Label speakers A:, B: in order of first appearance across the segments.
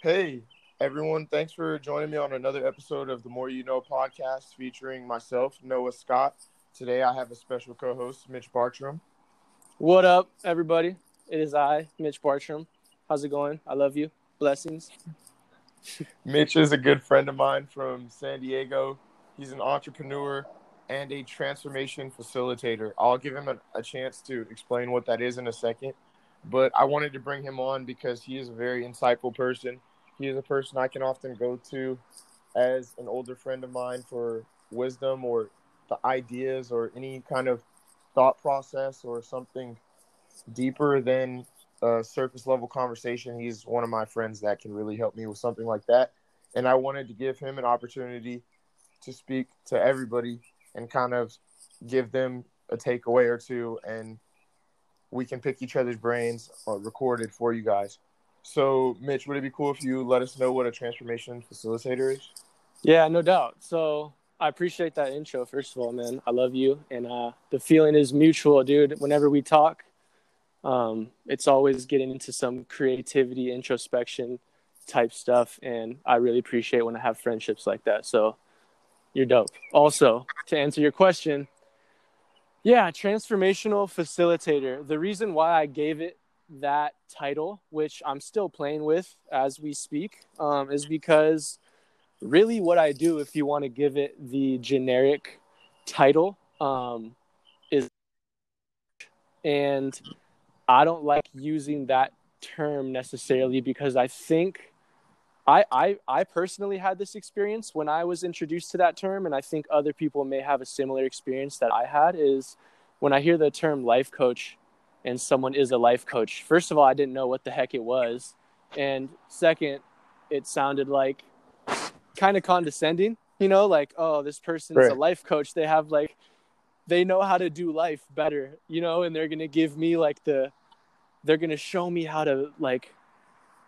A: Hey, everyone. Thanks for joining me on another episode of the More You Know podcast featuring myself, Noah Scott. Today I have a special co host, Mitch Bartram.
B: What up, everybody? It is I, Mitch Bartram. How's it going? I love you. Blessings.
A: Mitch is a good friend of mine from San Diego. He's an entrepreneur and a transformation facilitator. I'll give him a, a chance to explain what that is in a second. But I wanted to bring him on because he is a very insightful person. He is a person I can often go to as an older friend of mine for wisdom or the ideas or any kind of thought process or something deeper than a surface level conversation. He's one of my friends that can really help me with something like that. And I wanted to give him an opportunity to speak to everybody and kind of give them a takeaway or two and we can pick each other's brains uh, record it for you guys. So, Mitch, would it be cool if you let us know what a transformation facilitator is?
B: Yeah, no doubt. So, I appreciate that intro. First of all, man, I love you, and uh, the feeling is mutual, dude. Whenever we talk, um, it's always getting into some creativity, introspection type stuff, and I really appreciate when I have friendships like that. So, you're dope. Also, to answer your question, yeah, transformational facilitator. The reason why I gave it that title, which I'm still playing with as we speak, um, is because really what I do, if you want to give it the generic title, um, is and I don't like using that term necessarily because I think I, I I personally had this experience when I was introduced to that term, and I think other people may have a similar experience that I had. Is when I hear the term life coach, and someone is a life coach. First of all, I didn't know what the heck it was, and second, it sounded like kind of condescending. You know, like oh, this person's right. a life coach. They have like they know how to do life better. You know, and they're gonna give me like the they're gonna show me how to like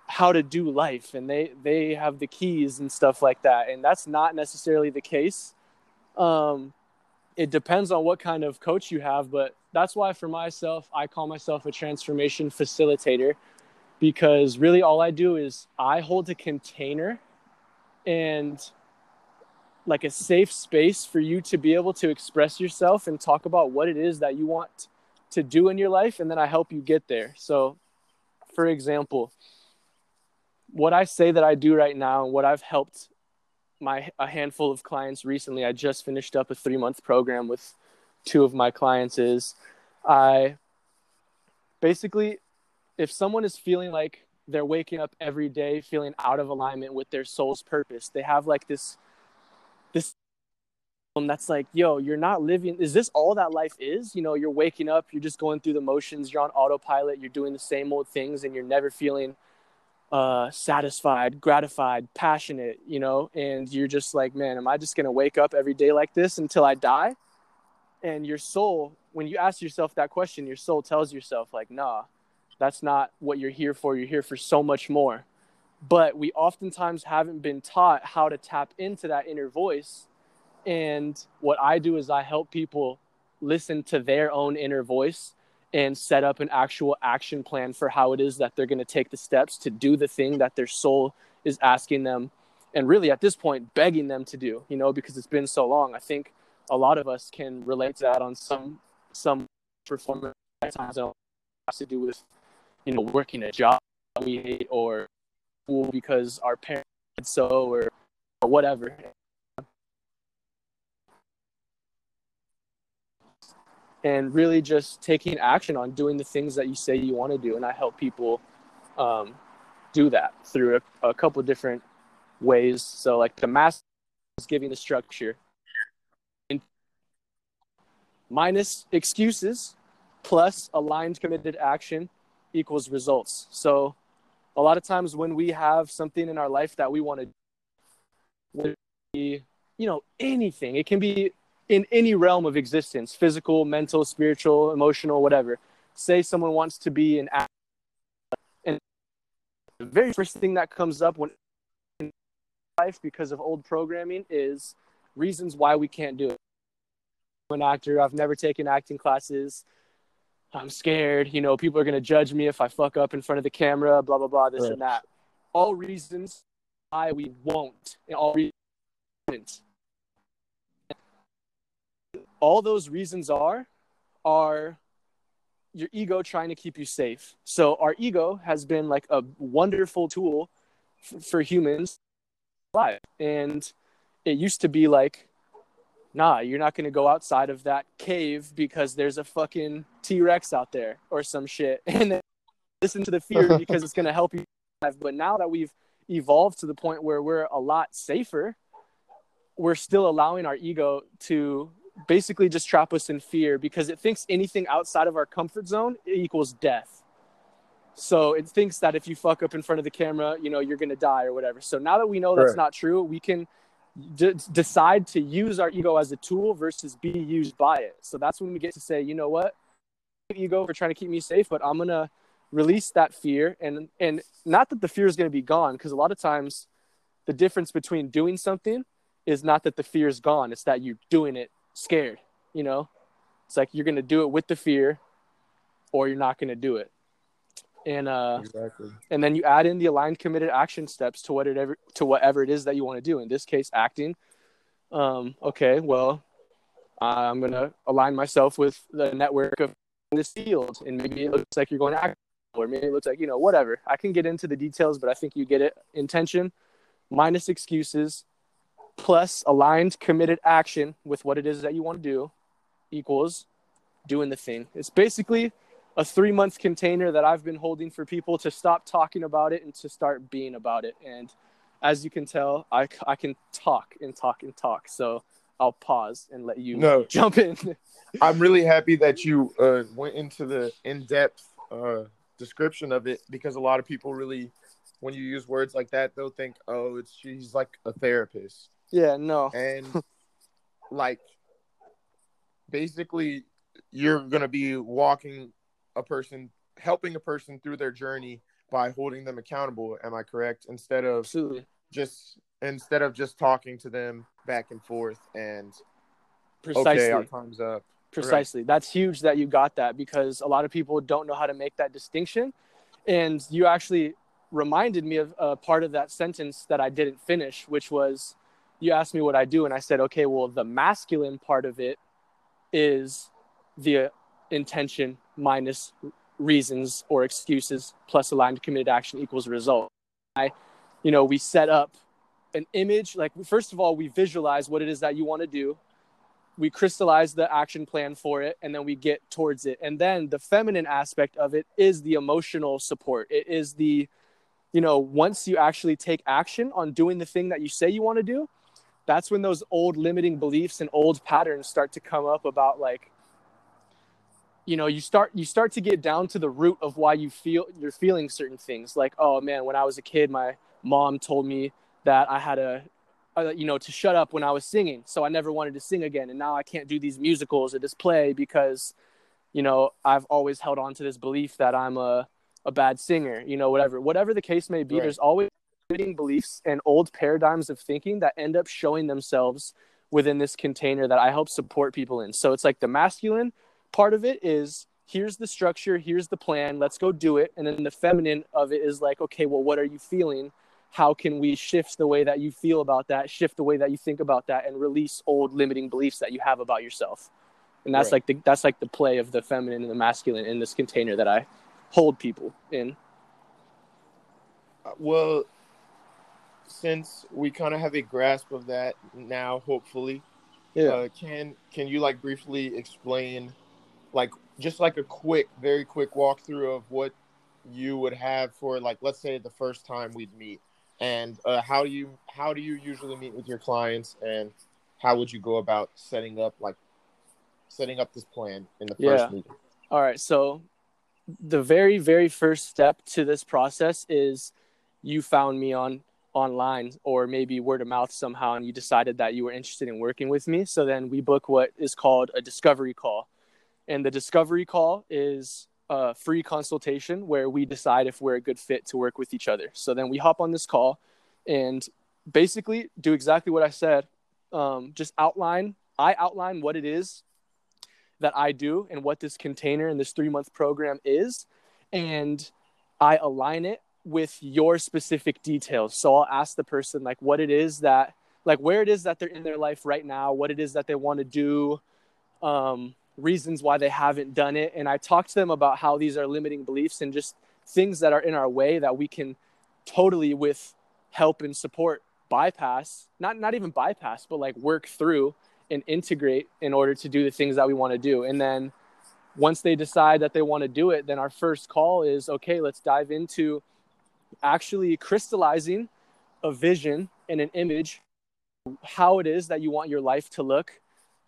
B: how to do life and they they have the keys and stuff like that and that's not necessarily the case um, it depends on what kind of coach you have but that's why for myself i call myself a transformation facilitator because really all i do is i hold a container and like a safe space for you to be able to express yourself and talk about what it is that you want to do in your life and then i help you get there. So for example what I say that I do right now, what I've helped my a handful of clients recently, I just finished up a three month program with two of my clients. Is I basically, if someone is feeling like they're waking up every day feeling out of alignment with their soul's purpose, they have like this this um, that's like, yo, you're not living. Is this all that life is? You know, you're waking up, you're just going through the motions, you're on autopilot, you're doing the same old things, and you're never feeling uh, satisfied, gratified, passionate, you know, and you're just like, man, am I just going to wake up every day like this until I die? And your soul, when you ask yourself that question, your soul tells yourself, like, nah, that's not what you're here for. You're here for so much more. But we oftentimes haven't been taught how to tap into that inner voice. And what I do is I help people listen to their own inner voice and set up an actual action plan for how it is that they're going to take the steps to do the thing that their soul is asking them and really at this point begging them to do you know because it's been so long. I think a lot of us can relate to that on some some performance times it has to do with you know working a job we hate or school because our parents said so or, or whatever and really just taking action on doing the things that you say you want to do. And I help people um, do that through a, a couple different ways. So, like the master is giving the structure, minus excuses plus aligned committed action equals results. So, a lot of times when we have something in our life that we want to, do, you know, anything, it can be in any realm of existence physical, mental, spiritual, emotional, whatever. Say someone wants to be an actor, and the very first thing that comes up when in life because of old programming is reasons why we can't do it. I'm an actor, I've never taken acting classes. I'm scared, you know, people are going to judge me if I fuck up in front of the camera, blah, blah, blah, this right. and that. all reasons why we won't, and all reasons. All those reasons are are your ego trying to keep you safe. So our ego has been like a wonderful tool f- for humans life. And it used to be like, nah, you're not going to go outside of that cave because there's a fucking T-Rex out there or some shit. And then listen to the fear because it's going to help you. But now that we've evolved to the point where we're a lot safer, we're still allowing our ego to basically just trap us in fear because it thinks anything outside of our comfort zone equals death. So it thinks that if you fuck up in front of the camera, you know, you're going to die or whatever. So now that we know that's not true, we can d- decide to use our ego as a tool versus be used by it. So that's when we get to say, you know what? Ego for trying to keep me safe, but I'm going to release that fear and and not that the fear is going to be gone because a lot of times the difference between doing something is not that the fear is gone, it's that you're doing it scared, you know? It's like you're going to do it with the fear or you're not going to do it. And uh
A: Exactly.
B: and then you add in the aligned committed action steps to whatever to whatever it is that you want to do. In this case, acting. Um okay, well, I'm going to align myself with the network of this field and maybe it looks like you're going to act or maybe it looks like, you know, whatever. I can get into the details, but I think you get it. Intention minus excuses plus aligned committed action with what it is that you want to do equals doing the thing. It's basically a three month container that I've been holding for people to stop talking about it and to start being about it. And as you can tell, I, I can talk and talk and talk. So I'll pause and let you
A: No.
B: jump in.
A: I'm really happy that you uh, went into the in-depth uh, description of it because a lot of people really, when you use words like that, they'll think, "Oh, it's she's like a therapist,"
B: yeah, no.
A: and like basically, you're gonna be walking a person, helping a person through their journey by holding them accountable. Am I correct? Instead of
B: Absolutely.
A: just instead of just talking to them back and forth and
B: Precisely.
A: okay, our time's up.
B: Precisely. That's huge that you got that because a lot of people don't know how to make that distinction. And you actually reminded me of a part of that sentence that I didn't finish, which was you asked me what I do. And I said, okay, well, the masculine part of it is the intention minus reasons or excuses plus aligned committed action equals result. I, you know, we set up an image. Like, first of all, we visualize what it is that you want to do we crystallize the action plan for it and then we get towards it and then the feminine aspect of it is the emotional support it is the you know once you actually take action on doing the thing that you say you want to do that's when those old limiting beliefs and old patterns start to come up about like you know you start you start to get down to the root of why you feel you're feeling certain things like oh man when i was a kid my mom told me that i had a uh, you know, to shut up when I was singing. So I never wanted to sing again. And now I can't do these musicals or this play because, you know, I've always held on to this belief that I'm a, a bad singer, you know, whatever, whatever the case may be,
A: Right.
B: there's always limiting beliefs and old paradigms of thinking that end up showing themselves within this container that I help support people in. So it's like the masculine part of it is here's the structure, here's the plan, let's go do it. And then the feminine of it is like, okay, well, what are you feeling? how can we shift the way that you feel about that shift the way that you think about that and release old limiting beliefs that you have about yourself and that's
A: Right.
B: like the that's like the play of the feminine and the masculine in this container that i hold people in
A: Well, since we kind of have a grasp of that now, hopefully, uh, can can you like briefly explain, like just like a quick, very quick walkthrough of what you would have for like, let's say the first time we'd meet, and uh, how do you how do you usually meet with your clients, and how would you go about setting up like setting up this plan in the first
B: Yeah.
A: meeting?
B: All right. So the very, very first step to this process is you found me on online or maybe word of mouth somehow and you decided that you were interested in working with me. So then we book what is called a discovery call. And the discovery call is a free consultation where we decide if we're a good fit to work with each other. So then we hop on this call and basically do exactly what I said. Um, just outline, I outline what it is that I do and what this container and this three month program is. And I align it with your specific details. So I'll ask the person like what it is that like where it is that they're in their life right now, what it is that they want to do, um, reasons why they haven't done it, and I talk to them about how these are limiting beliefs and just things that are in our way that we can totally with help and support bypass not not even bypass but like work through and integrate in order to do the things that we want to do and then once they decide that they want to do it then our first call is okay let's dive into actually crystallizing a vision and an image how it is that you want your life to look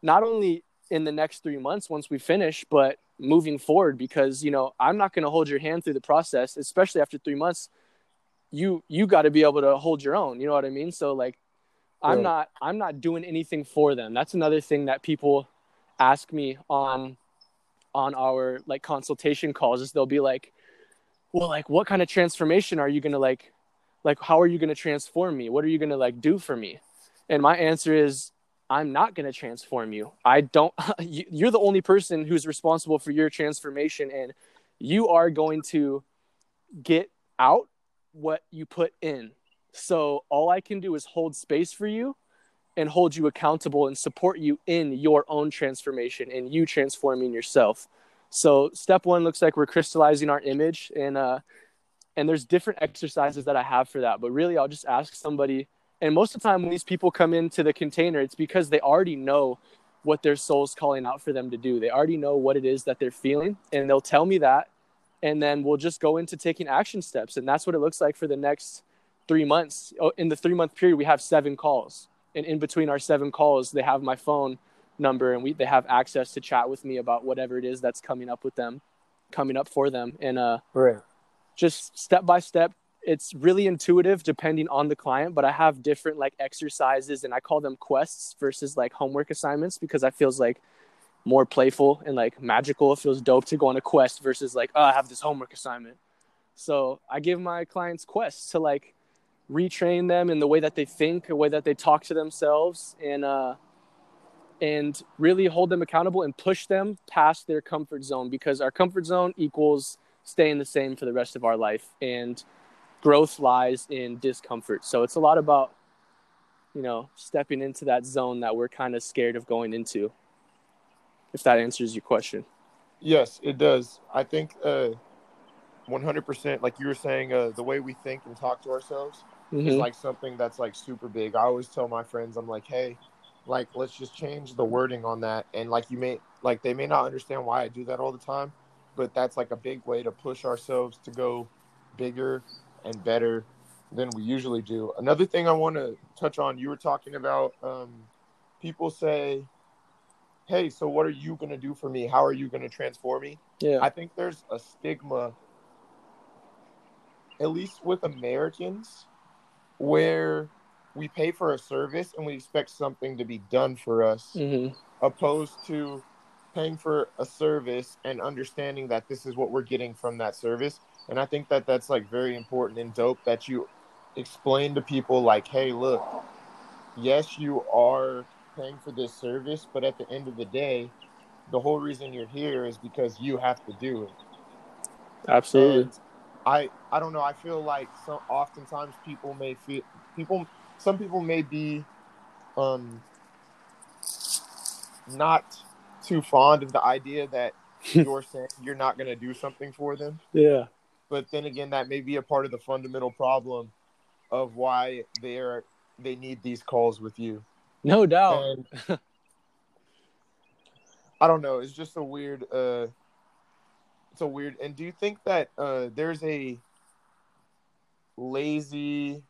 B: not only in the next 3 months once we finish but moving forward. Because you know I'm not going to hold your hand through the process especially after 3 months. You you got to be able to hold your own you know what I mean? So like I'm right. not I'm not doing anything for them. That's another thing that people ask me on on our like consultation calls is they'll be like well like what kind of transformation are you going to like like how are you going to transform me? What are you going to like do for me? And my answer is i'm not going to transform you. I don't you're the only person who's responsible for your transformation and you are going to get out what you put in. So all i can do is hold space for you and hold you accountable and support you in your own transformation and you transforming yourself so step one looks like we're crystallizing our image and uh and there's different exercises that i have for that but really i'll just ask somebody and most of the time when these people come into the container it's because they already know what their soul's calling out for them to do. They already know what it is that they're feeling and they'll tell me that and then we'll just go into taking action steps and that's what it looks like for the next three months. Oh, in the three month period we have seven calls and in between our seven calls they have my phone number and we they have access to chat with me about whatever it is that's coming up with them coming up for them. And uh
A: right
B: just step by step it's really intuitive depending on the client but i have different like exercises and i call them quests versus like homework assignments because i feels like more playful and like magical. It feels dope to go on a quest versus like oh i have this homework assignment. So i give my clients quests to like retrain them in the way that they think the way that they talk to themselves and uh and really hold them accountable and push them past their comfort zone because our comfort zone equals staying the same for the rest of our life and growth lies in discomfort. So it's a lot about you know stepping into that zone that we're kind of scared of going into if that answers your question.
A: Yes it does. I think uh 100% like you were saying uh, the way we think and talk to ourselves mm-hmm. is like something that's like super big. I always tell my friends i'm like hey like let's just change the wording on that. And like you may like they may not understand why i do that all the time but that's like a big way to push ourselves to go bigger and better than we usually do. Another thing i want to touch on you were talking about um, people say hey so what are you going to do for me? How are you going to transform me?
B: Yeah.
A: I think there's a stigma at least with americans where we pay for a service and we expect something to be done for us,
B: mm-hmm.
A: opposed to paying for a service and understanding that this is what we're getting from that service. And I think that that's like very important and dope that you explain to people like, hey, look, yes, you are paying for this service, but at the end of the day, the whole reason you're here is because you have to do it.
B: Absolutely. And
A: I I don't know. I feel like so oftentimes people may feel people some people may be um not too fond of the idea that you're saying you're not going to do something for them.
B: Yeah.
A: But then again, that may be a part of the fundamental problem of why they're they need these calls with you.
B: No doubt.
A: And, I don't know. It's just a weird. uh It's a weird. And do you think that uh there's a lazy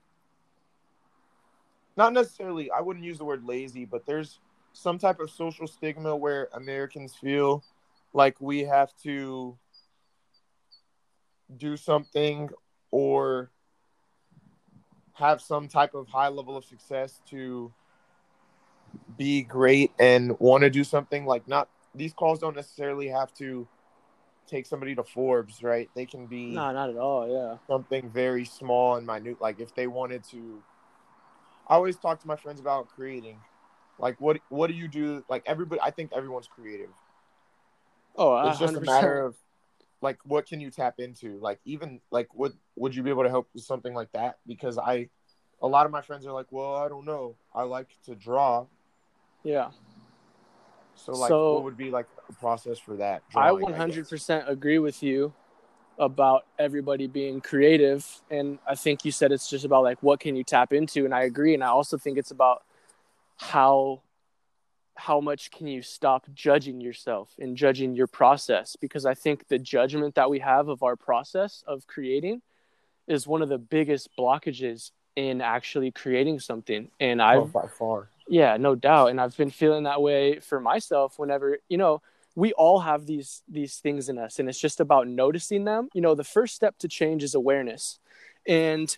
A: not necessarily i wouldn't use the word lazy but there's some type of social stigma where americans feel like we have to do something or have some type of high level of success to be great and want to do something like not these calls don't necessarily have to take somebody to Forbes, right? They can be
B: no, not at all. Yeah,
A: something very small and minute. Like if they wanted to I always talk to my friends about creating. Like what what do you do? Like everybody I think everyone's creative.
B: Oh,
A: it's just a matter of like what can you tap into? Like even like would would you be able to help with something like that? Because I a lot of my friends are like, Well, I don't know. I like to draw.
B: Yeah.
A: So like so, what would be like a process for that?
B: Drawing, I 100% I agree with you about everybody being creative and I think you said it's just about like what can you tap into and I agree and I also think it's about how how much can you stop judging yourself and judging your process because i think the judgment that we have of our process of creating is one of the biggest blockages in actually creating something and i oh,
A: by far.
B: Yeah no doubt and i've been feeling that way for myself whenever you know we all have these these things in us and it's just about noticing them. You know the first step to change is awareness. And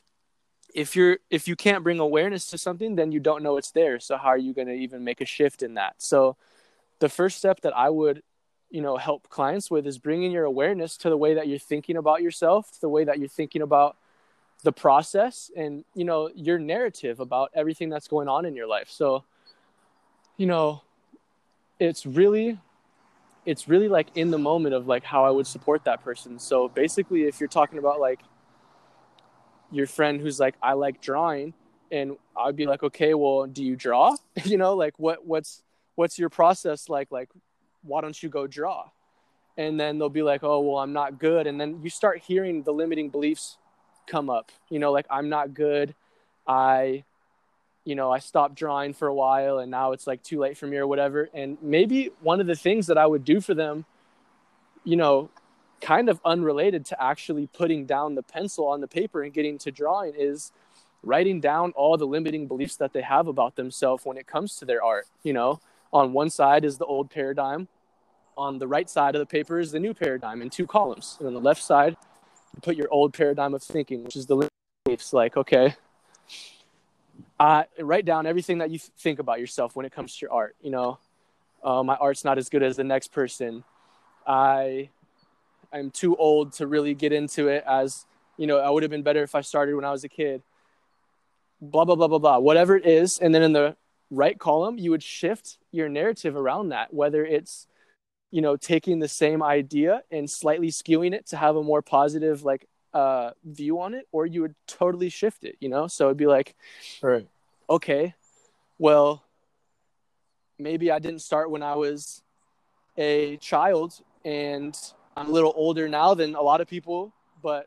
B: if you're if you can't bring awareness to something then you don't know it's there. So how are you going to even make a shift in that? So the first step that i would you know help clients with is bringing your awareness to the way that you're thinking about yourself the way that you're thinking about the process and you know your narrative about everything that's going on in your life. So you know it's really it's really like in the moment of like how i would support that person so basically if you're talking about like your friend who's like, I like drawing, and I'd be like, okay, well, do you draw? you know, like what what's what's your process like? Like, why don't you go draw? And then they'll be like, oh, well, I'm not good. And then you start hearing the limiting beliefs come up. You know, like I'm not good. I, you know, I stopped drawing for a while, and now it's like too late for me or whatever. And maybe one of the things that I would do for them, you know, kind of unrelated to actually putting down the pencil on the paper and getting to drawing is writing down all the limiting beliefs that they have about themselves when it comes to their art you know on one side is the old paradigm on the right side of the paper is the new paradigm in two columns and on the left side you put your old paradigm of thinking which is the beliefs like okay uh, write down everything that you think about yourself when it comes to your art you know uh, my art's not as good as the next person i I'm too old to really get into it as, you know, I would have been better if I started when I was a kid. Blah, blah, blah, blah, blah, whatever it is. And then in the right column, you would shift your narrative around that, whether it's, you know, taking the same idea and slightly skewing it to have a more positive, like, uh, view on it, or you would totally shift it, you know? So it'd be like,
A: right.
B: okay, well, maybe I didn't start when I was a child and I'm a little older now than a lot of people, but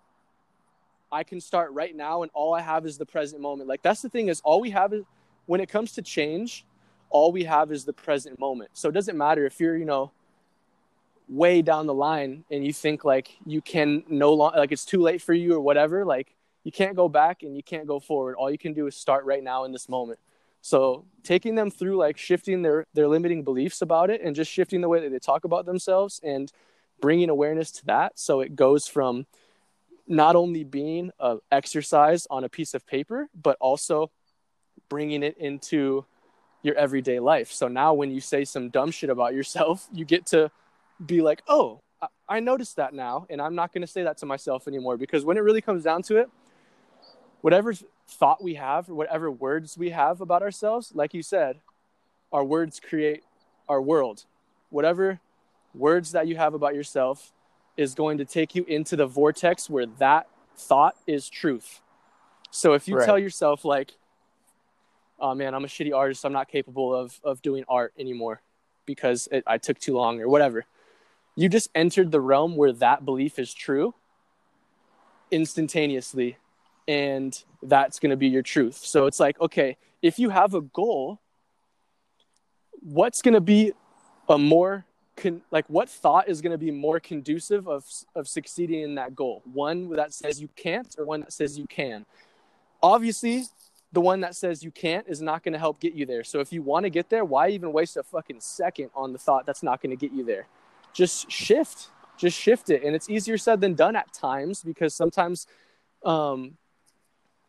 B: I can start right now and all I have is the present moment. Like that's the thing is all we have is when it comes to change, all we have is the present moment. So it doesn't matter if you're, you know, way down the line and you think like you can no longer like it's too late for you or whatever, like you can't go back and you can't go forward. All you can do is start right now in this moment. So taking them through like shifting their their limiting beliefs about it and just shifting the way that they talk about themselves and bringing awareness to that. So it goes from not only being an exercise on a piece of paper, but also bringing it into your everyday life. So now when you say some dumb shit about yourself, you get to be like, oh, I noticed that now, and I'm not going to say that to myself anymore because when it really comes down to it, whatever thought we have, or whatever words we have about ourselves, like you said, our words create our world. Whatever words that you have about yourself is going to take you into the vortex where that thought is truth. So if you right. tell yourself like, "Oh man, I'm a shitty artist. I'm not capable of of doing art anymore because it, I took too long or whatever," you just entered the realm where that belief is true instantaneously, and that's going to be your truth. So it's like, okay, if you have a goal, what's going to be a more con- like what thought is going to be more conducive of of succeeding in that goal? One that says you can't or one that says you can? Obviously the one that says you can't is not going to help get you there. So if you want to get there why even waste a fucking second on the thought that's not going to get you there just shift just shift it. And it's easier said than done at times because sometimes um,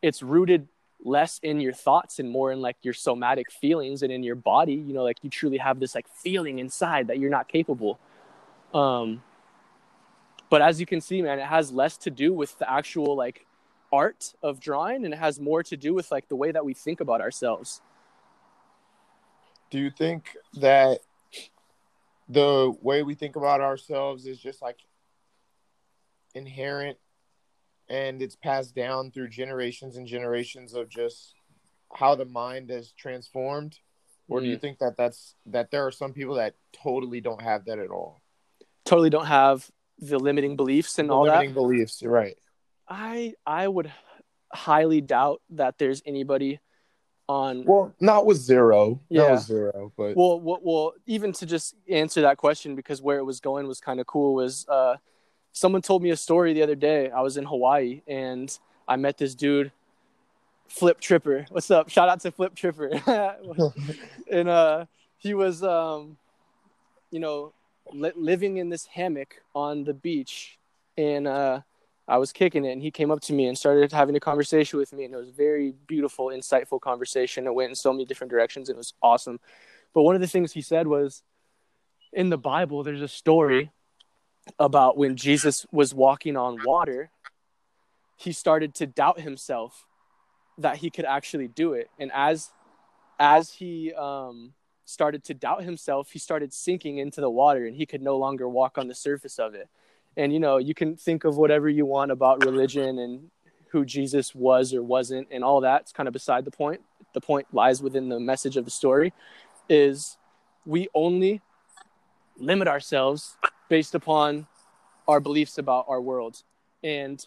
B: it's rooted less in your thoughts and more in like your somatic feelings and in your body you know like you truly have this like feeling inside that you're not capable. Um but as you can see man it has less to do with the actual like art of drawing and it has more to do with like the way that we think about ourselves.
A: Do you think that the way we think about ourselves is just like inherent and it's passed down through generations and generations of just how the mind is transformed or mm. do you mm. think that that's that there are some people that totally don't have that at all
B: totally don't have the limiting beliefs and
A: the
B: all
A: limiting
B: that
A: beliefs right
B: i i would highly doubt that there's anybody on
A: well not with zero. Yeah not with zero but
B: well, well well even to just answer that question because where it was going was kind of cool was uh someone told me a story the other day. I was in hawaii and i met this dude flip tripper. What's up? Shout out to flip tripper. And uh he was um you know li- living in this hammock on the beach and uh I was kicking it and he came up to me and started having a conversation with me and it was very beautiful, insightful conversation. It went in so many different directions. It was awesome. But one of the things he said was in the Bible, there's a story about when Jesus was walking on water, he started to doubt himself that he could actually do it. And as as he um, started to doubt himself, he started sinking into the water and he could no longer walk on the surface of it and you know you can think of whatever you want about religion and who jesus was or wasn't and all that's kind of beside the point. The point lies within the message of the story is we only limit ourselves based upon our beliefs about our world. And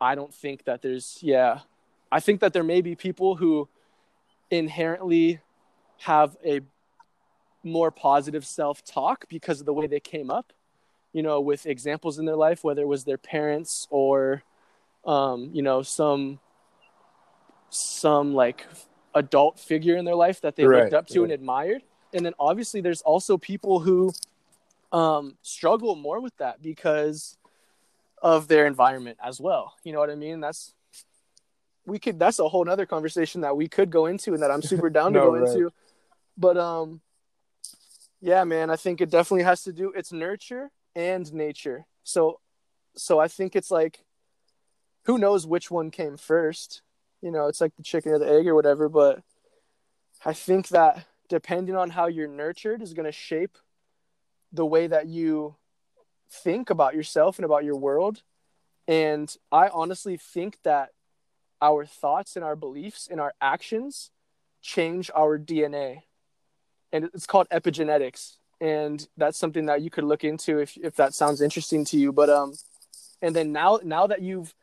B: i don't think that there's yeah i think that there may be people who inherently have a more positive self-talk because of the way they came up you know, with examples in their life, whether it was their parents or, um, you know, some, some like adult figure in their life that they right, looked up to right. and admired. And then obviously there's also people who um, struggle more with that because of their environment as well. You know what I mean? That's, we could, that's a whole nother conversation that we could go into and that I'm super down no, to go right. into. But, um, yeah, man, I think it definitely has to do, it's nurture and nature. So so I think it's like who knows which one came first. You know, it's like the chicken or the egg or whatever, but I think that depending on how you're nurtured is going to shape the way that you think about yourself and about your world. And I honestly think that our thoughts and our beliefs and our actions change our DNA. And it's called epigenetics and that's something that you could look into if if that sounds interesting to you. But um, and then now now that you've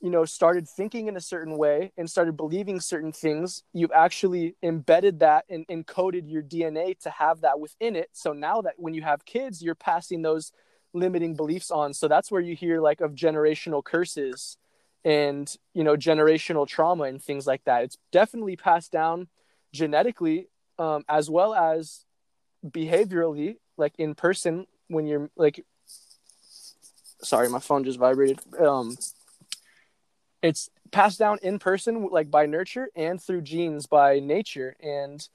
B: you know started thinking in a certain way and started believing certain things you've actually embedded that and encoded your dna to have that within it so now that when you have kids you're passing those limiting beliefs on so that's where you hear like of generational curses and you know generational trauma and things like that it's definitely passed down genetically um, as well as behaviorally, like in person, when you're like, sorry, my phone just vibrated. Um, it's passed down in person, like by nurture, and through genes by nature. And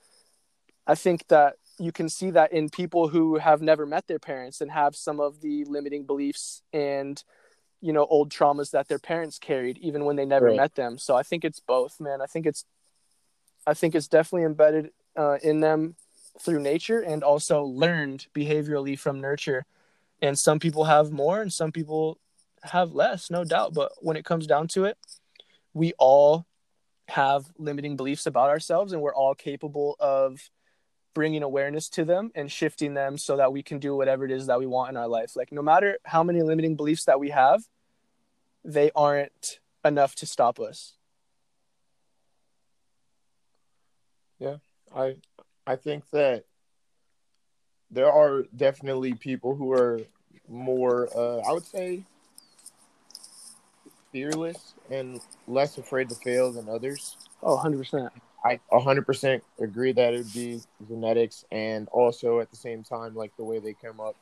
B: I think that you can see that in people who have never met their parents and have some of the limiting beliefs and you know old traumas that their parents carried even when they never right. met them so i think it's both man i think it's i think it's definitely embedded uh, in them through nature and also learned behaviorally from nurture. And some people have more and some people have less, no doubt. But when it comes down to it, we all have limiting beliefs about ourselves and we're all capable of bringing awareness to them and shifting them so that we can do whatever it is that we want in our life. Like, no matter how many limiting beliefs that we have, they aren't enough to stop us.
A: Yeah, I I think that there are definitely people who are more, uh, I would say, fearless and less afraid to fail than others.
B: Oh, 100%.
A: I 100% agree that it would be genetics and also at the same time, like the way they come up.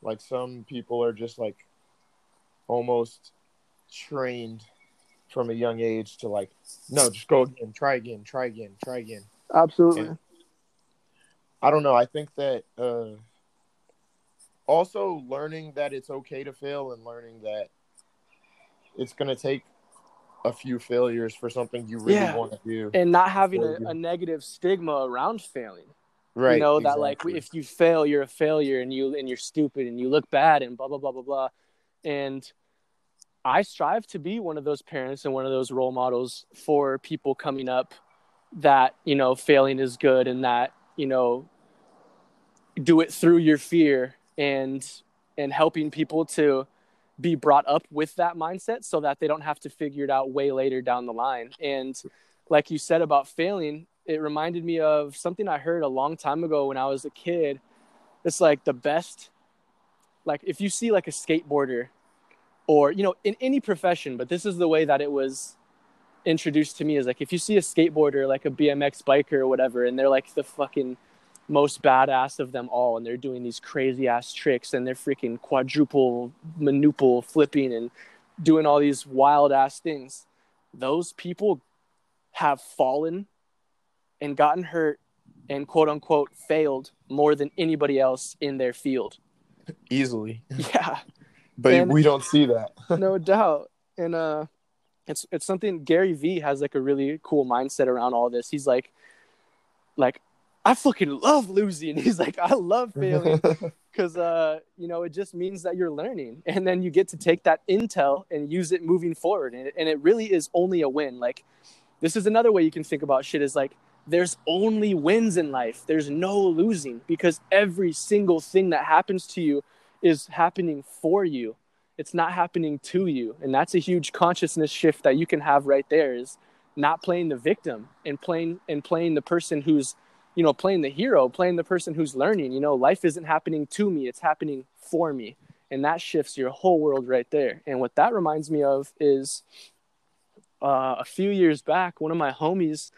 A: Like some people are just like almost trained from a young age to like, no, just go again, try again, try again, try again.
B: Absolutely. And
A: I don't know. I think that uh, also learning that it's okay to fail and learning that it's going to take a few failures for something you really yeah. want to do
B: and not having a, a, negative stigma around failing right you know exactly. that like if you fail you're a failure and you and you're stupid and you look bad and blah blah blah blah blah And I strive to be one of those parents and one of those role models for people coming up that, you know, failing is good and that, you know, do it through your fear and and helping people to be brought up with that mindset so that they don't have to figure it out way later down the line. And like you said about failing, it reminded me of something I heard a long time ago when I was a kid. It's like the best, like if you see like a skateboarder or, you know, in any profession, but this is the way that it was introduced to me is like if you see a skateboarder, like a BMX biker or whatever, and they're like the fucking most badass of them all and they're doing these crazy ass tricks and they're freaking quadruple manuple flipping and doing all these wild ass things those people have fallen and gotten hurt and quote unquote failed more than anybody else in their field.
A: Easily.
B: Yeah.
A: But and we don't see that.
B: No doubt. And uh it's it's something Gary Vee has like a really cool mindset around all this he's like like I fucking love losing. He's like, I love failing because, uh, you know, it just means that you're learning. And then you get to take that intel and use it moving forward. And it, and it really is only a win. Like, this is another way you can think about shit is like, there's only wins in life. There's no losing because every single thing that happens to you is happening for you. It's not happening to you. And that's a huge consciousness shift that you can have right there is not playing the victim and playing and playing the person who's you know, playing the hero, playing the person who's learning. You know, life isn't happening to me, it's happening for me. And that shifts your whole world right there. And what that reminds me of is uh, a few years back, one of my homies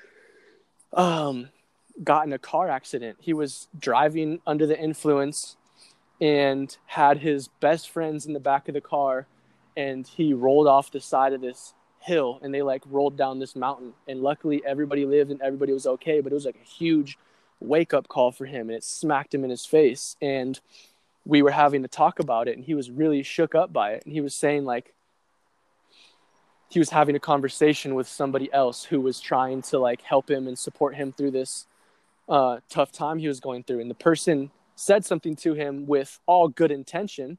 B: um, got in a car accident. He was driving under the influence and had his best friends in the back of the car. And he rolled off the side of this hill and they like rolled down this mountain. And luckily, everybody lived and everybody was okay. But it was like a huge wake up call for him and it smacked him in his face and we were having to talk about it and he was really shook up by it and he was saying like he was having a conversation with somebody else who was trying to like help him and support him through this uh, tough time he was going through and the person said something to him with all good intention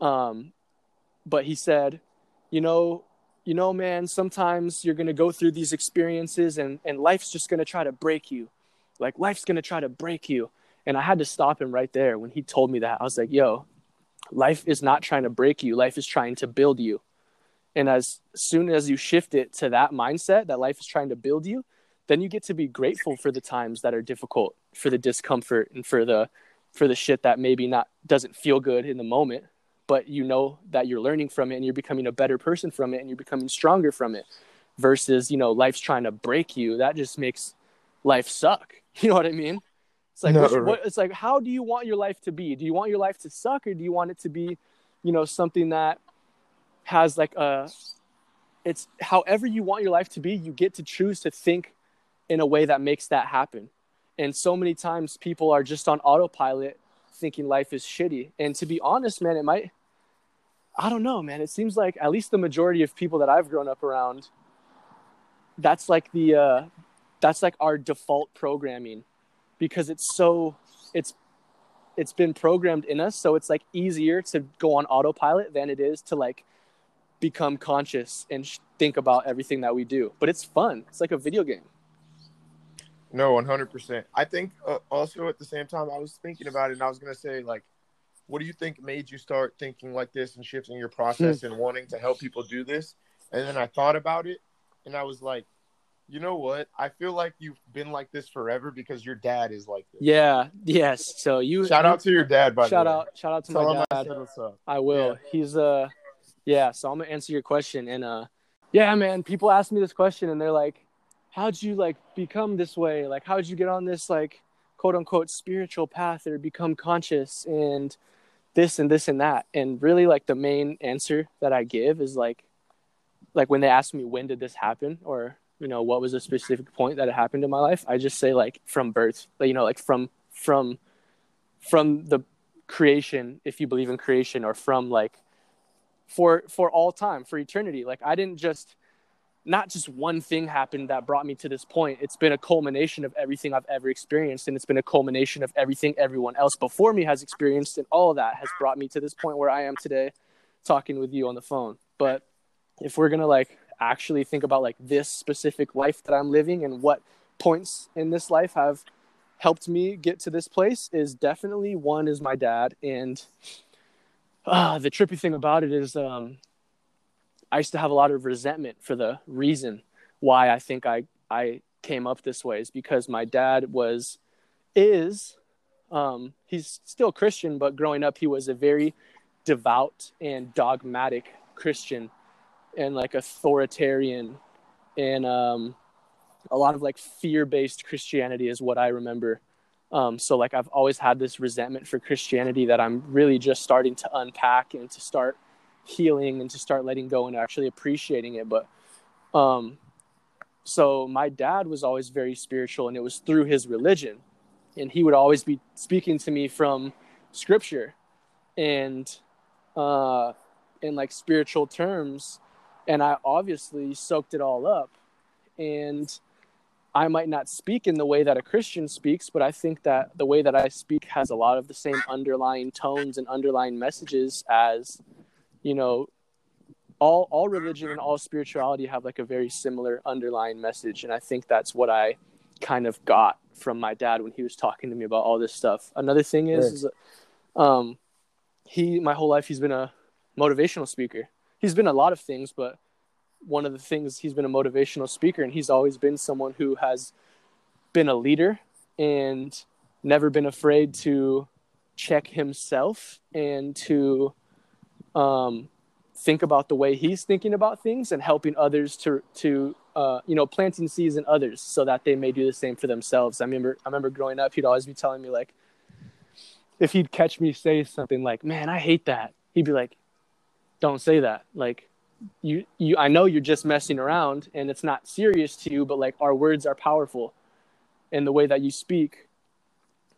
B: um, but he said you know you know man sometimes you're going to go through these experiences and, and life's just going to try to break you like life's gonna try to break you. And I had to stop him right there when he told me that. I was like, yo, life is not trying to break you, life is trying to build you. And as soon as you shift it to that mindset that life is trying to build you, then you get to be grateful for the times that are difficult, for the discomfort and for the for the shit that maybe not doesn't feel good in the moment, but you know that you're learning from it and you're becoming a better person from it and you're becoming stronger from it versus, you know, life's trying to break you. That just makes life suck. You know what I mean? It's like, no, what, it's like, how do you want your life to be? Do you want your life to suck, or do you want it to be, you know, something that has like a, it's however you want your life to be. You get to choose to think in a way that makes that happen. And so many times people are just on autopilot, thinking life is shitty. And to be honest, man, it might. I don't know, man. It seems like at least the majority of people that I've grown up around, that's like the uh, that's like our default programming because it's so it's it's been programmed in us so it's like easier to go on autopilot than it is to like become conscious and sh- think about everything that we do but it's fun it's like a video game
A: no 100% i think uh, also at the same time i was thinking about it and i was going to say like what do you think made you start thinking like this and shifting your process mm. and wanting to help people do this and then i thought about it and i was like you know what? I feel like you've been like this forever because your dad is like this.
B: Yeah. Yes. So you
A: shout out to your dad. By
B: shout
A: the
B: way. out. Shout out to Tell my dad. I, I will. Yeah. He's uh, yeah. So I'm gonna answer your question and uh, yeah, man. People ask me this question and they're like, "How'd you like become this way? Like, how'd you get on this like quote unquote spiritual path or become conscious and this and this and that?" And really, like the main answer that I give is like, like when they ask me when did this happen or you know what was a specific point that it happened in my life i just say like from birth you know like from from from the creation if you believe in creation or from like for for all time for eternity like i didn't just not just one thing happened that brought me to this point it's been a culmination of everything i've ever experienced and it's been a culmination of everything everyone else before me has experienced and all that has brought me to this point where i am today talking with you on the phone. But if we're gonna like actually think about like this specific life that I'm living and what points in this life have helped me get to this place is definitely one is my dad and uh, the trippy thing about it is um, I used to have a lot of resentment for the reason why I think I I came up this way is because my dad was is um, he's still Christian, but growing up he was a very devout and dogmatic Christian and like authoritarian and um, a lot of like fear-based Christianity is what I remember. Um, so like I've always had this resentment for Christianity that I'm really just starting to unpack and to start healing and to start letting go and actually appreciating it. But um, so my dad was always very spiritual, and it was through his religion, and he would always be speaking to me from scripture, and uh, in like spiritual terms, and I obviously soaked it all up, and I might not speak in the way that a Christian speaks, but I think that the way that I speak has a lot of the same underlying tones and underlying messages as, you know, all all religion and all spirituality have like a very similar underlying message, and I think that's what I kind of got from my dad when he was talking to me about all this stuff. Another thing is, right. is um, he my whole life he's been a motivational speaker. He's been a lot of things, but one of the things he's been a motivational speaker and he's always been someone who has been a leader and never been afraid to check himself and to um, think about the way he's thinking about things and helping others to to uh, you know planting seeds in others so that they may do the same for themselves. I remember I remember growing up, he'd always be telling me like, if he'd catch me say something like, "Man, I hate that," he'd be like, "Don't say that." Like you you I know you're just messing around and it's not serious to you, but like our words are powerful, and the way that you speak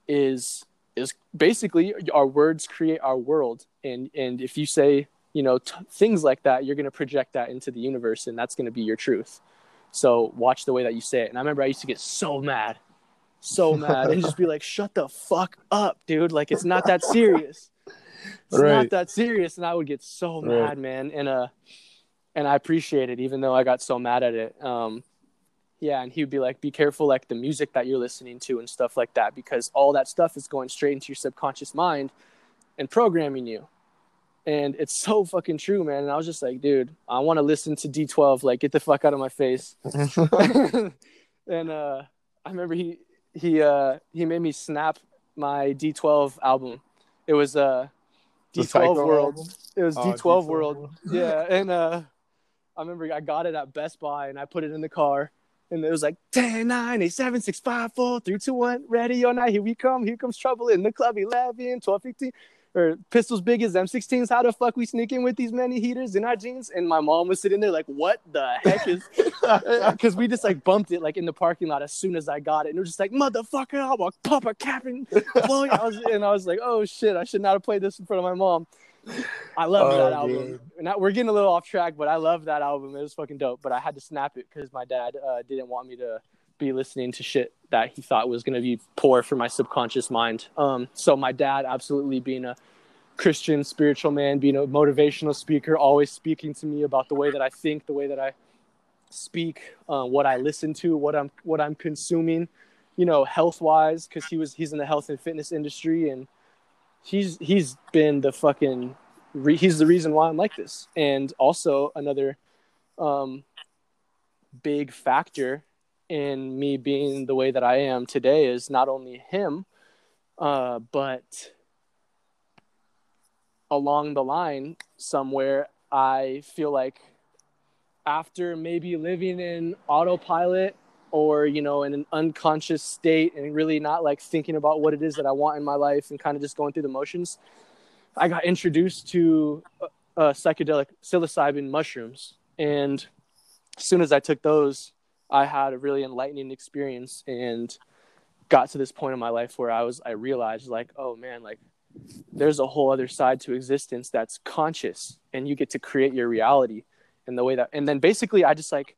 B: is is basically our words create our world, and and if you say you know t- things like that, you're going to project that into the universe, and that's going to be your truth. So watch the way that you say it. And I remember I used to get so mad, so mad, and just be like, "Shut the fuck up, dude! Like it's not that serious." It's right. not that serious, and I would get so right. mad, man. And uh, and I appreciate it, even though I got so mad at it. Um, yeah, and he would be like, "Be careful, like the music that you're listening to and stuff like that, because all that stuff is going straight into your subconscious mind and programming you." And it's so fucking true, man. And I was just like, dude, I want to listen to D12. Like, get the fuck out of my face. and uh, I remember he he uh, he made me snap my D12 album. It was uh, D12 World. Album? It was oh, D12, D12 World. yeah, and uh, I remember I got it at Best Buy and I put it in the car and it was like 10, 9, 8, 7, 6, 5, 4, 3, 2, 1, ready or not, here we come, here comes trouble in the club, 11, 12, 15, or pistols big as M16s, how the fuck we sneak in with these many heaters in our jeans? And my mom was sitting there like, what the heck is, uh, uh, because we just like bumped it like in the parking lot as soon as I got it. And it was just like, motherfucker, I'm gonna pop a cap and blow I was, and I was like, oh shit, I should not have played this in front of my mom. I love oh, that album. Now we're getting a little off track, but I love that album. It was fucking dope. But I had to snap it because my dad uh, didn't want me to be listening to shit that he thought was going to be poor for my subconscious mind. Um, so my dad, absolutely being a Christian spiritual man, being a motivational speaker, always speaking to me about the way that I think, the way that I speak, uh, what I listen to, what I'm what I'm consuming, you know, health wise, because he was he's in the health and fitness industry and he's he's been the fucking re- he's the reason why I'm like this. And also another um, big factor in me being the way that I am today is not only him, uh, but along the line somewhere, I feel like after maybe living in autopilot or you know in an unconscious state and really not like thinking about what it is that i want in my life and kind of just going through the motions i got introduced to uh, uh, psychedelic psilocybin mushrooms. And as soon as i took those i had a really enlightening experience and got to this point in my life where i was i realized like oh man like there's a whole other side to existence that's conscious and you get to create your reality in the way that and then basically i just like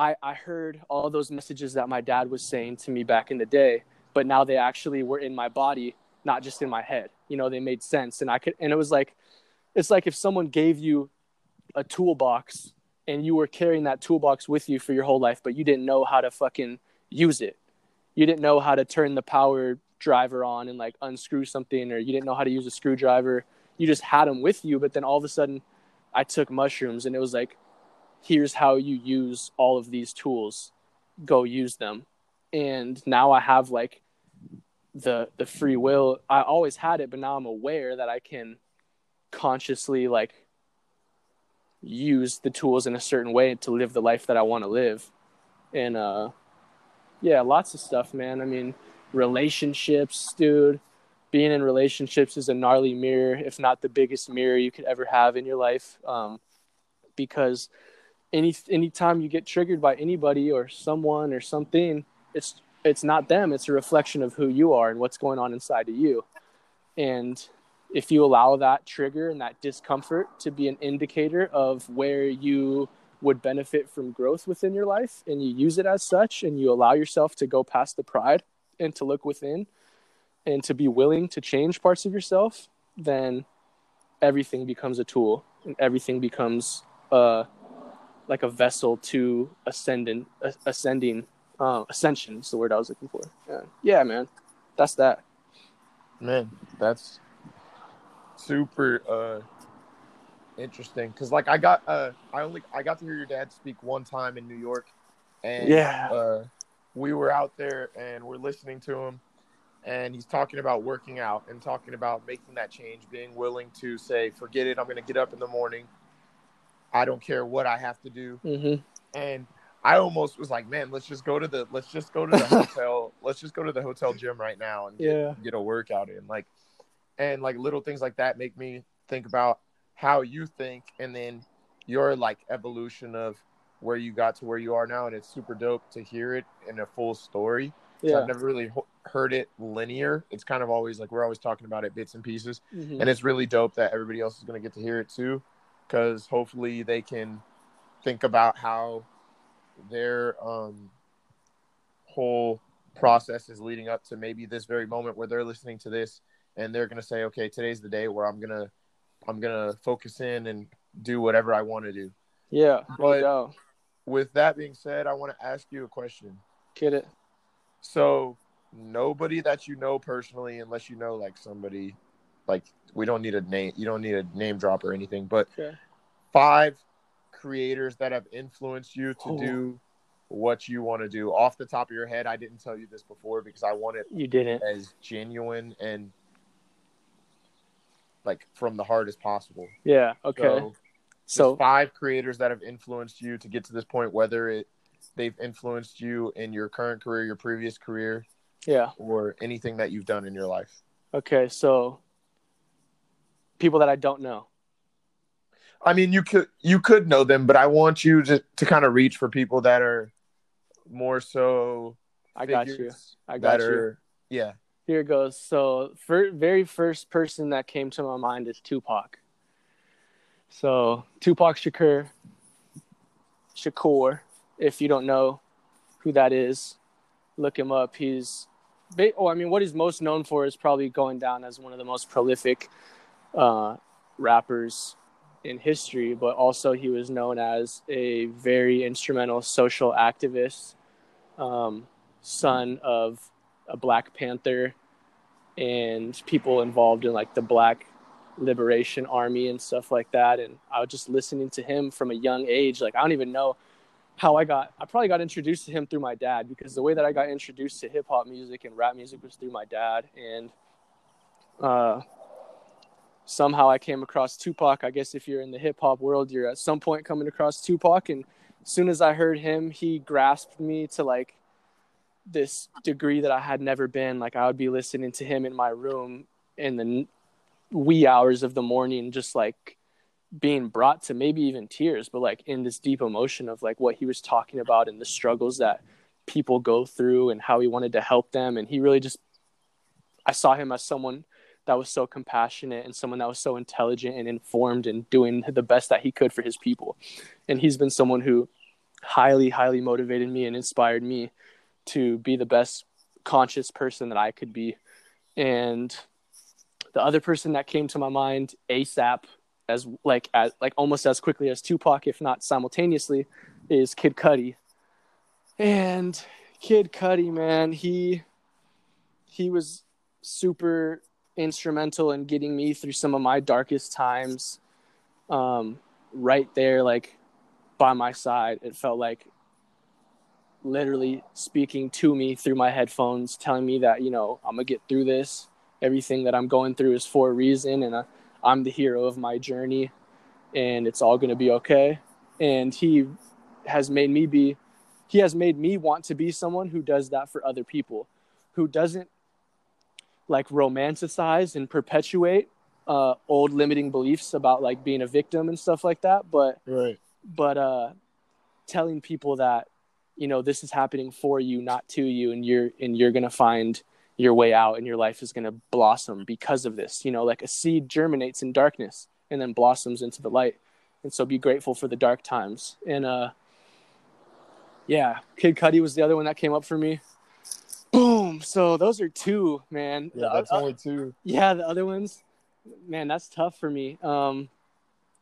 B: I, I heard all those messages that my dad was saying to me back in the day, but now they actually were in my body, not just in my head. You know, they made sense. And I could, and it was like, it's like if someone gave you a toolbox and you were carrying that toolbox with you for your whole life, but you didn't know how to fucking use it. You didn't know how to turn the power driver on and like unscrew something, or you didn't know how to use a screwdriver. You just had them with you, but then all of a sudden, I took mushrooms and it was like, here's how you use all of these tools. Go use them. And now I have like the the free will. I always had it, but now I'm aware that I can consciously like use the tools in a certain way to live the life that I want to live. And uh yeah, lots of stuff, man. I mean, relationships, dude. Being in relationships is a gnarly mirror, if not the biggest mirror you could ever have in your life. Um, because any anytime you get triggered by anybody or someone or something, it's it's not them. It's a reflection of who you are and what's going on inside of you. And if you allow that trigger and that discomfort to be an indicator of where you would benefit from growth within your life and you use it as such and you allow yourself to go past the pride and to look within and to be willing to change parts of yourself then everything becomes a tool and everything becomes uh like a vessel to ascending ascending uh, ascension is the word i was looking for. Yeah. Yeah man. That's that.
A: Man that's super uh interesting. Because like I got uh I only I got to hear your dad speak one time in New York, and
B: yeah,
A: uh, we were out there and we're listening to him, and he's talking about working out and talking about making that change, being willing to say, forget it, I'm gonna get up in the morning, I don't care what I have to do,
B: mm-hmm.
A: and I almost was like, man, let's just go to the let's just go to the hotel, let's just go to the hotel gym right now and get,
B: yeah.
A: get a workout in, like, and like little things like that make me think about how you think and then your like evolution of where you got to where you are now and it's super dope to hear it in a full story yeah. i've never really ho- heard it linear it's kind of always like we're always talking about it bits and pieces mm-hmm. and it's really dope that everybody else is going to get to hear it too because hopefully they can think about how their um, whole process is leading up to maybe this very moment where they're listening to this and they're going to say okay today's the day where i'm going to I'm gonna focus in and do whatever I want to do.
B: Yeah,
A: but with that being said, I want to ask you a question.
B: Get it?
A: So nobody that you know personally, unless you know like somebody, like we don't need a name. You don't need a name drop or anything. But
B: okay.
A: five creators that have influenced you to oh. do what you want to do off the top of your head. I didn't tell you this before because I want it.
B: You didn't
A: as genuine and like from the heart as possible.
B: Yeah. Okay. So,
A: so five creators that have influenced you to get to this point, whether it they've influenced you in your current career, your previous career,
B: yeah,
A: or anything that you've done in your life.
B: Okay, so people that I don't know.
A: I mean, you could you could know them, but I want you to to kind of reach for people that are more so.
B: I got you. I got you. Are,
A: yeah
B: here goes. So, for, very first person that came to my mind is Tupac. So, Tupac Shakur, Shakur, if you don't know who that is, look him up. He's, oh, I mean, what he's most known for is probably going down as one of the most prolific uh, rappers in history, but also he was known as a very instrumental social activist, um, son of a Black Panther and people involved in like the Black Liberation Army and stuff like that. And I was just listening to him from a young age. Like I don't even know how I got. I probably got introduced to him through my dad because the way that I got introduced to hip hop music and rap music was through my dad. And uh, somehow I came across Tupac. I guess if you're in the hip hop world, you're at some point coming across Tupac. And as soon as I heard him, he grasped me to like this degree that I had never been. Like I would be listening to him in my room in the wee hours of the morning, just like being brought to maybe even tears, but like in this deep emotion of like what he was talking about and the struggles that people go through and how he wanted to help them. And he really just, I saw him as someone that was so compassionate and someone that was so intelligent and informed and doing the best that he could for his people. And he's been someone who highly, highly motivated me and inspired me to be the best conscious person that I could be. And the other person that came to my mind ASAP, as like as like almost as quickly as Tupac, if not simultaneously, is Kid Cudi. And Kid Cudi, man, he he was super instrumental in getting me through some of my darkest times. Um, right there, like by my side, it felt like literally speaking to me through my headphones, telling me that you know I'm gonna get through this. Everything that I'm going through is for a reason, and I'm the hero of my journey, and it's all gonna be okay. And he has made me be, he has made me want to be someone who does that for other people, who doesn't like romanticize and perpetuate uh, old limiting beliefs about like being a victim and stuff like that, but
A: right.
B: but uh, telling people that you know this is happening for you, not to you, and you're and you're gonna find your way out, and your life is gonna blossom because of this. You know, like a seed germinates in darkness and then blossoms into the light, and so be grateful for the dark times. And uh, yeah, Kid Cudi was the other one that came up for me. Boom. So those are two, man.
A: Yeah, that's uh, only two.
B: Yeah, the other ones, man, that's tough for me. Um,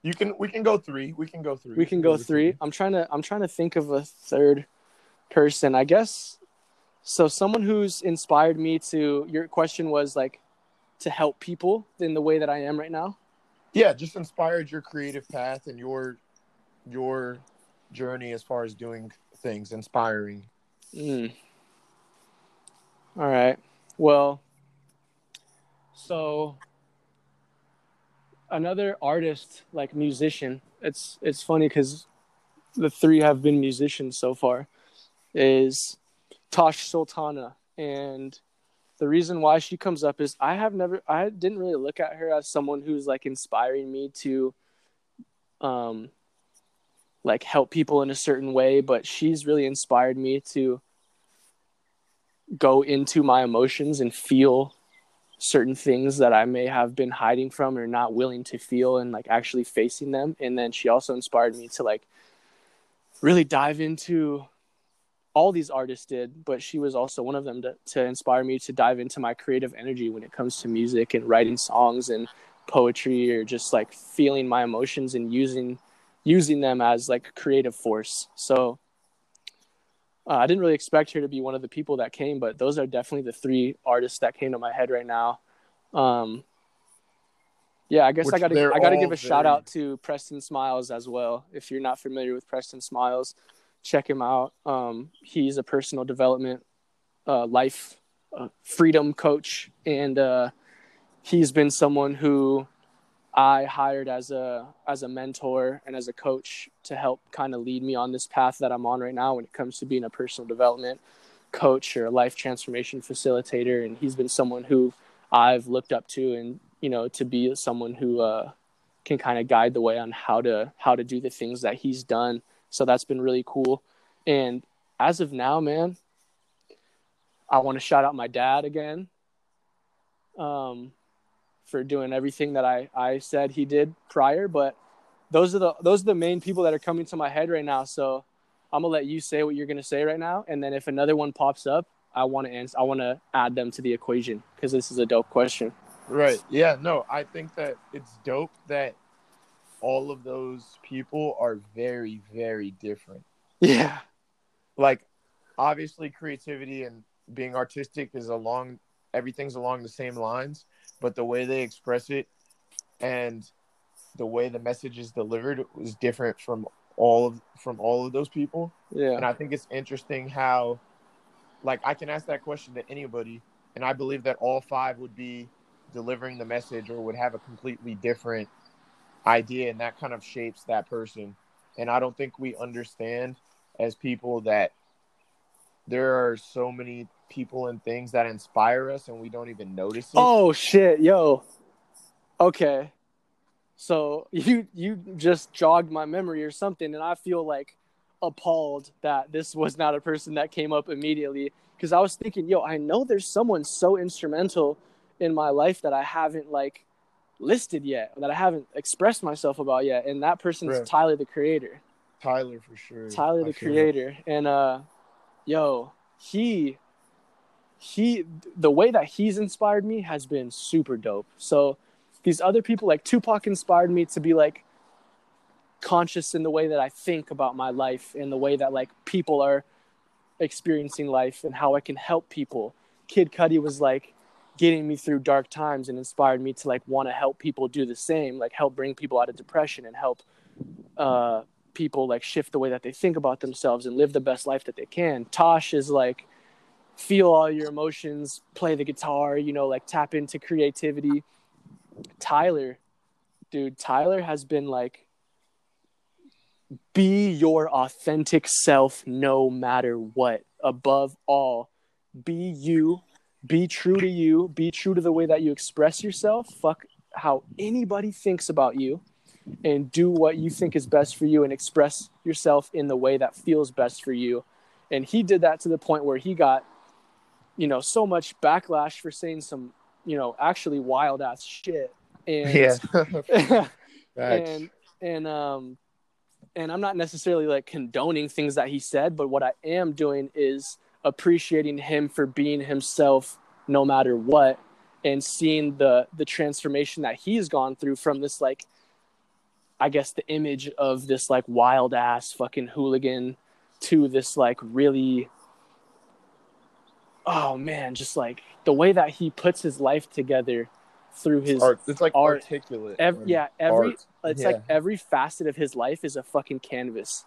A: you can we can go three. We can go three.
B: We can go three. I'm trying to I'm trying to think of a third person. I guess so. Someone who's inspired me to. Your question was like to help people in the way that I am right now.
A: Yeah, just inspired your creative path and your your journey as far as doing things, inspiring.
B: Mm. All right. Well, so another artist like musician. It's it's funny because the three have been musicians so far. Is Tash Sultana, and the reason why she comes up is I have never I didn't really look at her as someone who's like inspiring me to um like help people in a certain way, but she's really inspired me to go into my emotions and feel certain things that I may have been hiding from or not willing to feel and like actually facing them. And then she also inspired me to like really dive into all these artists did, but she was also one of them to, to inspire me to dive into my creative energy when it comes to music and writing songs and poetry or just like feeling my emotions and using using them as like creative force. So uh, I didn't really expect her to be one of the people that came, but those are definitely the three artists that came to my head right now. Um, yeah, I guess Which I got to I got to give a shout out to Preston Smiles as well. If you're not familiar with Preston Smiles, check him out. Um, he's a personal development, uh, life, uh, freedom coach, and uh, he's been someone who I hired as a as a mentor and as a coach to help kind of lead me on this path that I'm on right now when it comes to being a personal development coach or a life transformation facilitator. And he's been someone who I've looked up to and you know to be someone who uh, can kind of guide the way on how to how to do the things that he's done. So that's been really cool. And as of now man I want to shout out my dad again. Um for doing everything that I, I said he did prior, but those are the those are the main people that are coming to my head right now. So I'm gonna let you say what you're gonna say right now, and then if another one pops up, I want to answer. I want to add them to the equation because this is a dope question.
A: Right. Yeah. No, I think that it's dope that all of those people are very, very different.
B: Yeah.
A: Like, obviously, creativity and being artistic is along everything's along the same lines, but the way they express it and the way the message is delivered was different from all of from all of those people.
B: Yeah.
A: And I think it's interesting how like I can ask that question to anybody and I believe that all five would be delivering the message or would have a completely different idea and that kind of shapes that person. And I don't think we understand as people that there are so many people and things that inspire us and we don't even notice it.
B: Oh shit, yo. Okay. So you you just jogged my memory or something and I feel like appalled that this was not a person that came up immediately because I was thinking, yo, I know there's someone so instrumental in my life that I haven't like listed yet, that I haven't expressed myself about yet, and that person right. Tyler the creator.
A: Tyler for sure.
B: Tyler the creator. And uh yo, he he the way that he's inspired me has been super dope. So these other people like Tupac inspired me to be like conscious in the way that I think about my life and the way that like people are experiencing life and how I can help people. Kid Cudi was like getting me through dark times and inspired me to like want to help people do the same, like help bring people out of depression and help uh, people like shift the way that they think about themselves and live the best life that they can. Tash is like feel all your emotions, play the guitar, you know, like tap into creativity. Tyler, dude, Tyler has been like be your authentic self no matter what. Above all, be you, be true to you, be true to the way that you express yourself. Fuck how anybody thinks about you and do what you think is best for you and express yourself in the way that feels best for you. And he did that to the point where he got, you know, so much backlash for saying some, you know, actually wild ass shit. And yeah. and and um and I'm not necessarily like condoning things that he said, but what I am doing is appreciating him for being himself no matter what and seeing the the transformation that he's gone through from this like I guess the image of this like wild ass fucking hooligan to this like really oh man, just like the way that he puts his life together through his
A: art. It's like art. articulate.
B: Every, yeah, every art. it's yeah. like every facet of his life is a fucking canvas,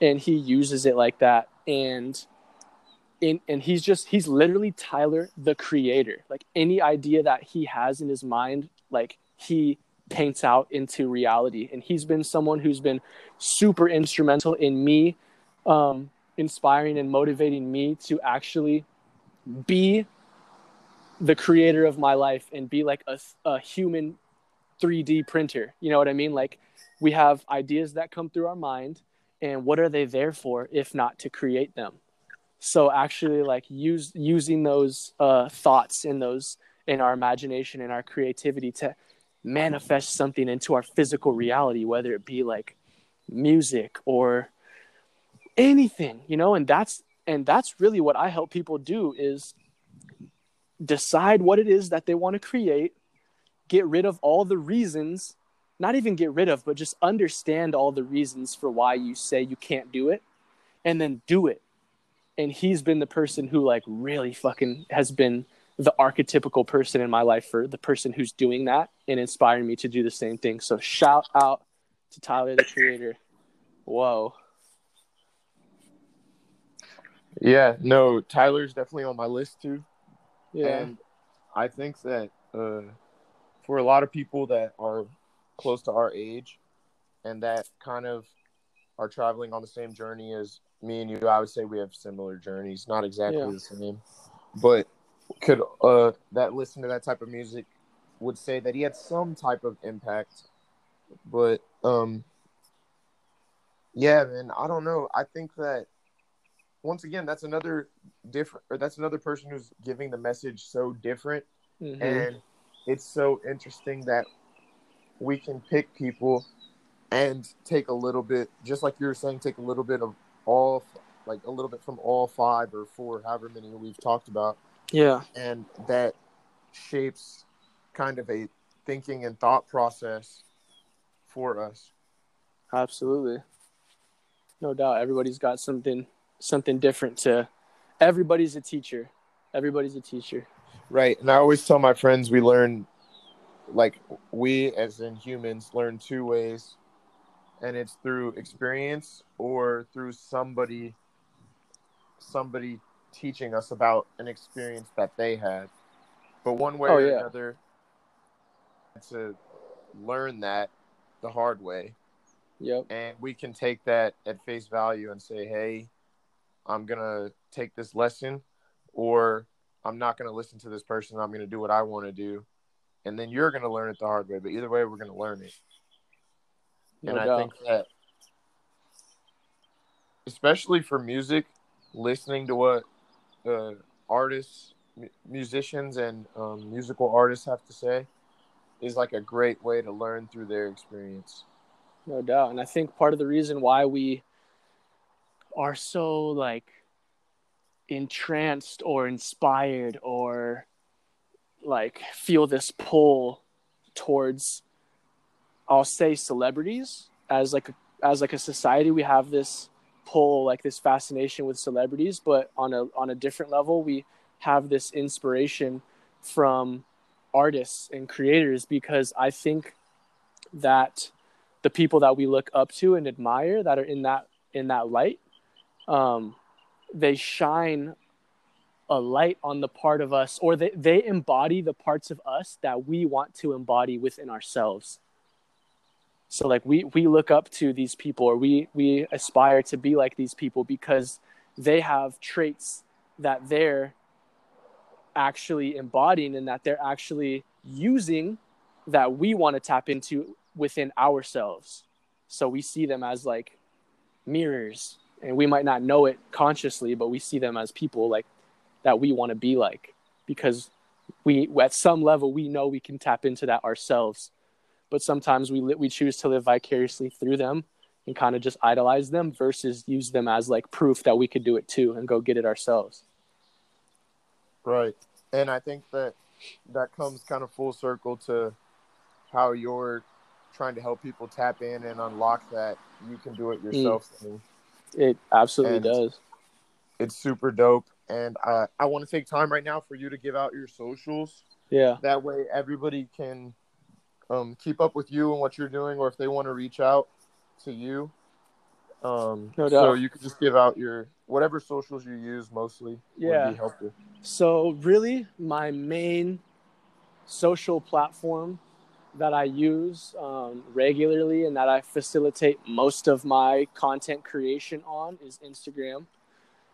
B: and he uses it like that. And in and he's just he's literally Tyler the creator. Like any idea that he has in his mind, like he paints out into reality. And he's been someone who's been super instrumental in me, um, inspiring and motivating me to actually be the creator of my life and be like a, a human 3D printer. You know what I mean? Like we have ideas that come through our mind and what are they there for if not to create them? So actually like use using those uh, thoughts in those in our imagination and our creativity to manifest something into our physical reality, whether it be like music or anything, you know, and that's and that's really what I help people do is decide what it is that they want to create, get rid of all the reasons, not even get rid of, but just understand all the reasons for why you say you can't do it, and then do it. And he's been the person who, like, really fucking has been the archetypical person in my life for the person who's doing that and inspiring me to do the same thing. So, shout out to Tyler, the creator. Whoa.
A: Yeah, no, Tyler's definitely on my list too.
B: Yeah.
A: And I think that uh, for a lot of people that are close to our age and that kind of are traveling on the same journey as me and you, I would say we have similar journeys, not exactly yeah. the same, but could uh that listen to that type of music would say that he had some type of impact. But um yeah, man, I don't know. I think that once again, that's another different, or that's another person who's giving the message so different, mm-hmm. and it's so interesting that we can pick people and take a little bit, just like you were saying, take a little bit of all, like a little bit from all five or four, however many we've talked about.
B: Yeah,
A: and that shapes kind of a thinking and thought process for us.
B: Absolutely. No doubt. Everybody's got something something different to everybody's a teacher. Everybody's a teacher.
A: Right. And I always tell my friends we learn like we as in humans learn two ways and it's through experience or through somebody somebody teaching us about an experience that they had. But one way oh, or yeah. another to learn that the hard way.
B: Yep.
A: And we can take that at face value and say, "Hey, I'm gonna take this lesson, or I'm not gonna listen to this person. I'm gonna do what I want to do, and then you're gonna learn it the hard way. But either way, we're gonna learn it. No and doubt. I think that, especially for music, listening to what uh, artists, musicians, and um, musical artists have to say is like a great way to learn through their experience.
B: No doubt, and I think part of the reason why we are so like entranced or inspired or like feel this pull towards I'll say celebrities. As like a, as like a society we have this pull like this fascination with celebrities but on a on a different level we have this inspiration from artists and creators because I think that the people that we look up to and admire that are in that in that light um, they shine a light on the part of us or they, they embody the parts of us that we want to embody within ourselves. So like we we look up to these people or we we aspire to be like these people because they have traits that they're actually embodying and that they're actually using that we want to tap into within ourselves. So we see them as like mirrors and we might not know it consciously but we see them as people like that we want to be like because we at some level we know we can tap into that ourselves but sometimes we we choose to live vicariously through them and kind of just idolize them versus use them as like proof that we could do it too and go get it ourselves
A: right and i think that that comes kind of full circle to how you're trying to help people tap in and unlock that you can do it mm. yourself mm.
B: It absolutely and does
A: it's super dope and uh, I want to take time right now for you to give out your socials.
B: Yeah.
A: That way, everybody can um, keep up with you and what you're doing, or if they want to reach out to you. Um, no doubt. So you could just give out your whatever socials you use mostly.
B: Yeah. Would be helpful. So really, my main social platform that I use um, regularly and that I facilitate most of my content creation on is Instagram.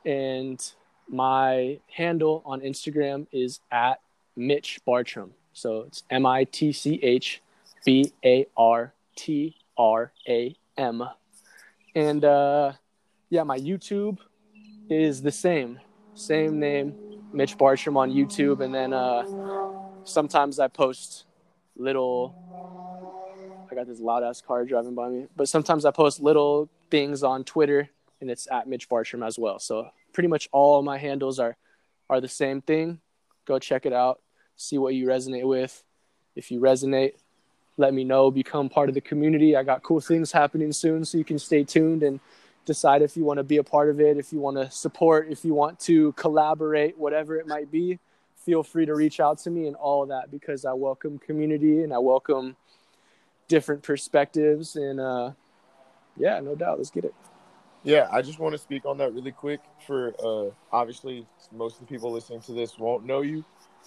B: And my handle on Instagram is at Mitch Bartram. So it's M I T C H B A R T R A M. And uh, yeah, my YouTube is the same, same name, Mitch Bartram on YouTube. And then uh, sometimes I post little. I got this loud ass car driving by me, but sometimes I post little things on Twitter, and it's at Mitch Bartram as well. So pretty much all my handles are are the same thing. Go check it out. See what you resonate with. If you resonate, let me know. Become part of the community. I got cool things happening soon, so you can stay tuned and decide if you want to be a part of it, if you want to support, if you want to collaborate, whatever it might be. Feel free to reach out to me and all of that because I welcome community and I welcome different perspectives. And uh, yeah, no doubt. Let's get it.
A: Yeah, I just want to speak on that really quick. For uh, obviously, most of the people listening to this won't know you,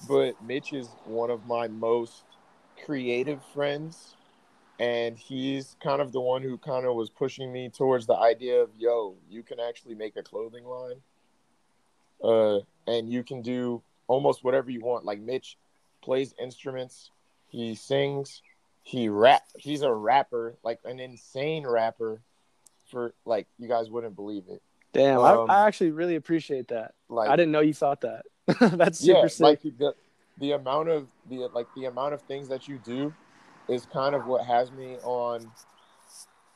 A: but Mitch is one of my most creative friends, and he's kind of the one who kind of was pushing me towards the idea of, yo, you can actually make a clothing line, uh, and you can do almost whatever you want. Like Mitch plays instruments, he sings, he rap. He's a rapper, like an insane rapper for like you guys wouldn't believe it.
B: Damn, um, I, I, actually really appreciate that. Like I didn't know you thought that. That's super yeah, sick.
A: Like the, the amount of the like the amount of things that you do is kind of what has me on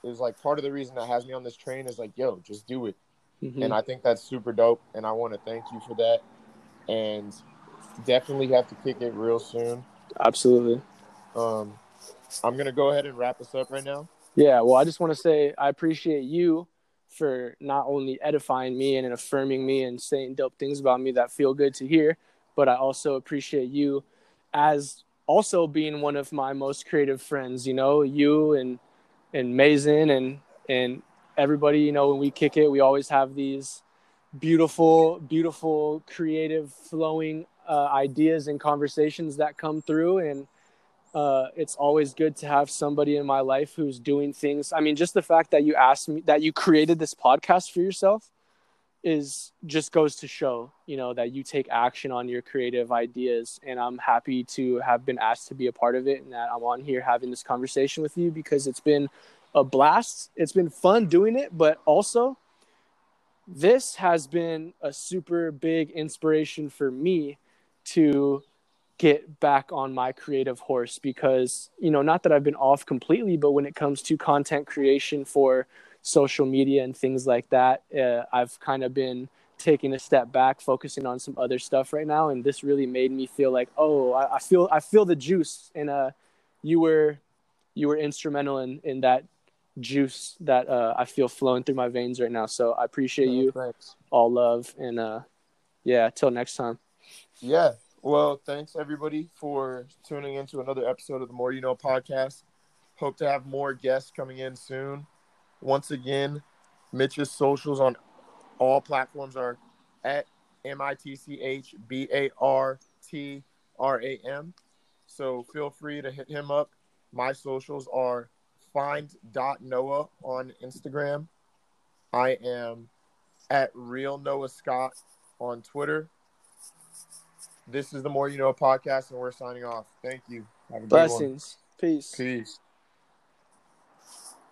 A: is like part of the reason that has me on this train is like, yo, just do it. Mm-hmm. And I think that's super dope and I want to thank you for that. And definitely have to kick it real soon.
B: Absolutely.
A: Um I'm gonna go ahead and wrap this up right now.
B: Yeah, well, I just want to say I appreciate you for not only edifying me and affirming me and saying dope things about me that feel good to hear, but I also appreciate you as also being one of my most creative friends. You know, you and and Mason and and everybody. You know, when we kick it, we always have these beautiful, beautiful, creative, flowing uh, ideas and conversations that come through and uh, it's always good to have somebody in my life who's doing things. I mean, just the fact that you asked me that you created this podcast for yourself is just goes to show, you know, that you take action on your creative ideas. And I'm happy to have been asked to be a part of it and that I'm on here having this conversation with you because it's been a blast. It's been fun doing it, but also this has been a super big inspiration for me to get back on my creative horse because you know not that I've been off completely but when it comes to content creation for social media and things like that uh, I've kind of been taking a step back focusing on some other stuff right now. And this really made me feel like oh I, I feel I feel the juice and uh you were you were instrumental in in that juice that uh, I feel flowing through my veins right now. So I appreciate you.
A: Thanks.
B: All love and uh, yeah. Till next time.
A: Yeah. Well, thanks everybody for tuning into another episode of the More You Know podcast. Hope to have more guests coming in soon. Once again, Mitch's socials on all platforms are at M I T C H B A R T R A M. So feel free to hit him up. My socials are find.noah on Instagram. I am at real Noah Scott on Twitter. This is the More You Know podcast, and we're signing off. Thank you.
B: Have a Blessings. Peace.
A: Peace.